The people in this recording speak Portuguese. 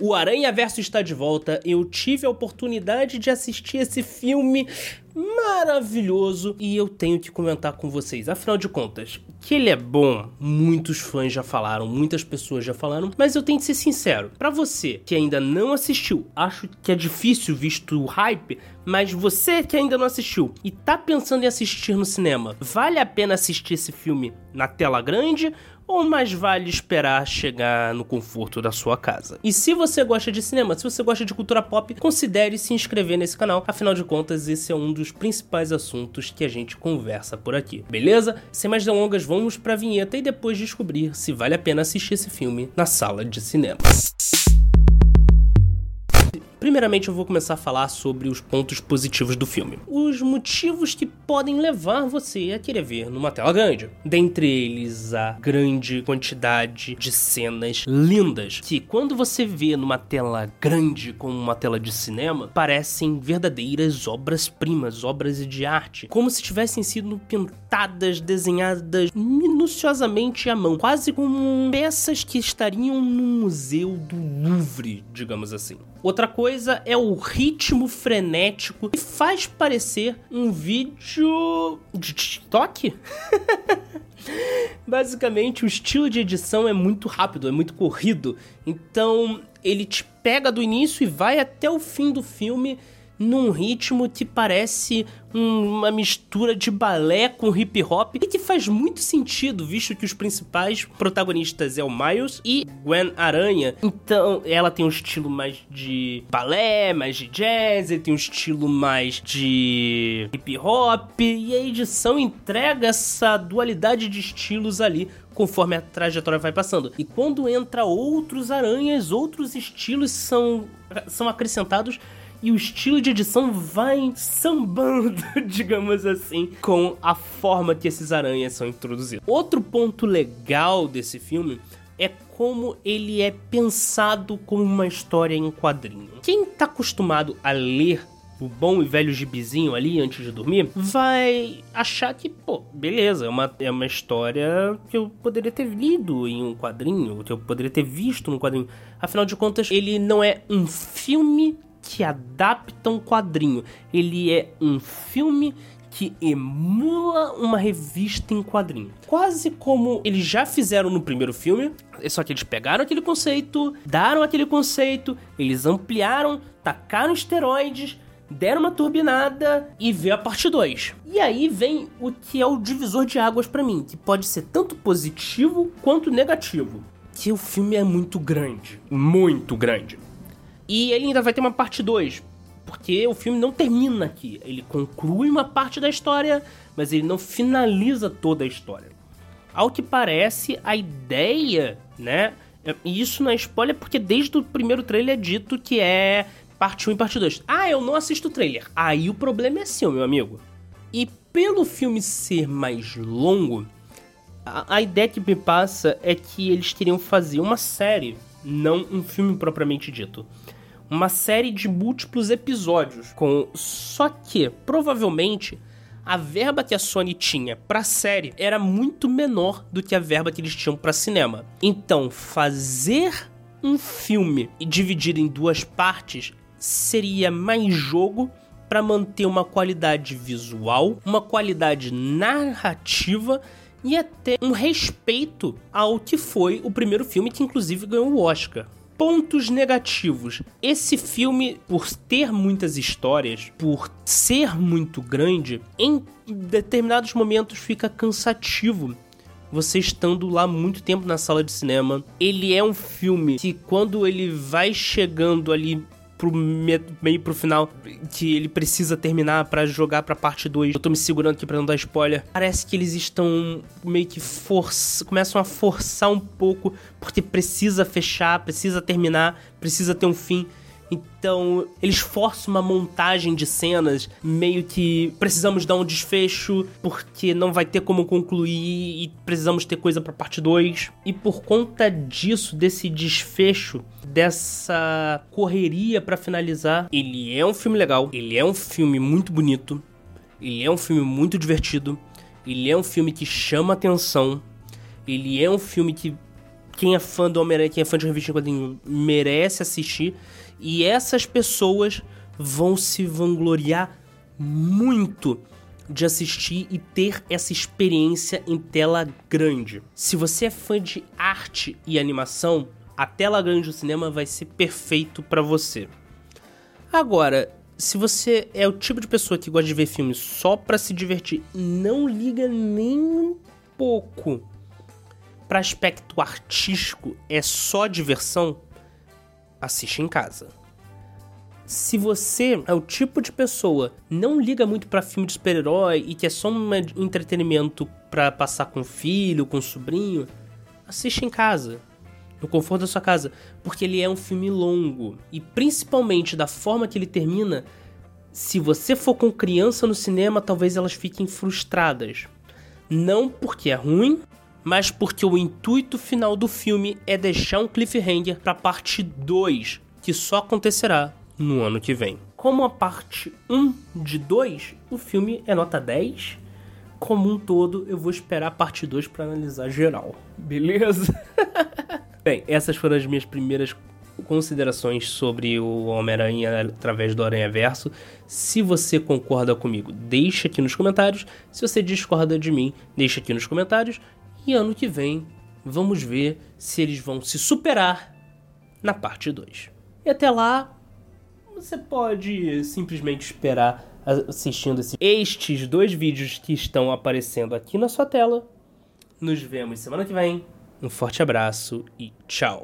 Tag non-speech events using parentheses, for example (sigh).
O Aranha Verso está de volta. Eu tive a oportunidade de assistir esse filme maravilhoso e eu tenho que comentar com vocês. Afinal de contas, que ele é bom, muitos fãs já falaram, muitas pessoas já falaram, mas eu tenho que ser sincero. Para você que ainda não assistiu, acho que é difícil visto o hype, mas você que ainda não assistiu e tá pensando em assistir no cinema, vale a pena assistir esse filme na tela grande ou mais vale esperar chegar no conforto da sua casa. E se você gosta de cinema, se você gosta de cultura pop, considere se inscrever nesse canal, afinal de contas, esse é um dos principais assuntos que a gente conversa por aqui, beleza? Sem mais delongas, vamos pra vinheta e depois descobrir se vale a pena assistir esse filme na sala de cinema. Primeiramente, eu vou começar a falar sobre os pontos positivos do filme. Os motivos que podem levar você a querer ver numa tela grande. Dentre eles, a grande quantidade de cenas lindas, que quando você vê numa tela grande, como uma tela de cinema, parecem verdadeiras obras-primas, obras de arte. Como se tivessem sido pintadas, desenhadas minuciosamente à mão, quase como peças que estariam no museu do Louvre, digamos assim. Outra coisa é o ritmo frenético que faz parecer um vídeo de TikTok. (laughs) Basicamente, o estilo de edição é muito rápido, é muito corrido. Então, ele te pega do início e vai até o fim do filme num ritmo que parece uma mistura de balé com hip hop e que faz muito sentido, visto que os principais protagonistas é o Miles e Gwen Aranha. Então, ela tem um estilo mais de balé, mais de jazz, ele tem um estilo mais de hip hop e a edição entrega essa dualidade de estilos ali conforme a trajetória vai passando. E quando entra outros aranhas, outros estilos são, são acrescentados e o estilo de edição vai sambando, (laughs) digamos assim, com a forma que esses aranhas são introduzidos. Outro ponto legal desse filme é como ele é pensado como uma história em quadrinho. Quem tá acostumado a ler o bom e velho gibizinho ali antes de dormir, vai achar que, pô, beleza, é uma, é uma história que eu poderia ter lido em um quadrinho, que eu poderia ter visto num quadrinho. Afinal de contas, ele não é um filme que adapta um quadrinho. Ele é um filme que emula uma revista em quadrinho. Quase como eles já fizeram no primeiro filme, só que eles pegaram aquele conceito, daram aquele conceito, eles ampliaram, tacaram esteroides, deram uma turbinada e veio a parte 2. E aí vem o que é o divisor de águas para mim, que pode ser tanto positivo quanto negativo. Que o filme é muito grande, muito grande. E ele ainda vai ter uma parte 2, porque o filme não termina aqui. Ele conclui uma parte da história, mas ele não finaliza toda a história. Ao que parece, a ideia, né? E isso não é spoiler porque desde o primeiro trailer é dito que é parte 1 e parte 2. Ah, eu não assisto o trailer. Aí o problema é seu, meu amigo. E pelo filme ser mais longo, a, a ideia que me passa é que eles queriam fazer uma série, não um filme propriamente dito uma série de múltiplos episódios. Com só que provavelmente a verba que a Sony tinha para série era muito menor do que a verba que eles tinham para cinema. Então, fazer um filme e dividir em duas partes seria mais jogo para manter uma qualidade visual, uma qualidade narrativa e até um respeito ao que foi o primeiro filme que inclusive ganhou o Oscar. Pontos negativos. Esse filme, por ter muitas histórias, por ser muito grande, em determinados momentos fica cansativo você estando lá muito tempo na sala de cinema. Ele é um filme que quando ele vai chegando ali pro meio pro final que ele precisa terminar para jogar pra parte 2. Eu tô me segurando aqui pra não dar spoiler. Parece que eles estão meio que força, começam a forçar um pouco porque precisa fechar, precisa terminar, precisa ter um fim. Então, eles forçam uma montagem de cenas, meio que precisamos dar um desfecho, porque não vai ter como concluir e precisamos ter coisa para parte 2. E por conta disso, desse desfecho, dessa correria para finalizar, ele é um filme legal, ele é um filme muito bonito, ele é um filme muito divertido, ele é um filme que chama atenção, ele é um filme que quem é fã do Homem-Aranha, quem é fã de revista em quadrinho, merece assistir. E essas pessoas vão se vangloriar muito de assistir e ter essa experiência em tela grande. Se você é fã de arte e animação, a tela grande do cinema vai ser perfeito para você. Agora, se você é o tipo de pessoa que gosta de ver filmes só para se divertir, não liga nem um pouco para aspecto artístico, é só diversão, assiste em casa. Se você é o tipo de pessoa não liga muito para filme de super-herói e que é só um entretenimento para passar com o filho, com o sobrinho, assiste em casa no conforto da sua casa, porque ele é um filme longo e principalmente da forma que ele termina, se você for com criança no cinema, talvez elas fiquem frustradas. Não porque é ruim, mas porque o intuito final do filme é deixar um cliffhanger para parte 2, que só acontecerá no ano que vem. Como a parte 1 de 2, o filme é nota 10. Como um todo, eu vou esperar a parte 2 para analisar geral. Beleza? (laughs) Bem, essas foram as minhas primeiras considerações sobre o Homem-Aranha através do Aranha Verso. Se você concorda comigo, deixa aqui nos comentários. Se você discorda de mim, deixa aqui nos comentários. E ano que vem, vamos ver se eles vão se superar na parte 2. E até lá, você pode simplesmente esperar assistindo estes dois vídeos que estão aparecendo aqui na sua tela. Nos vemos semana que vem. Um forte abraço e tchau!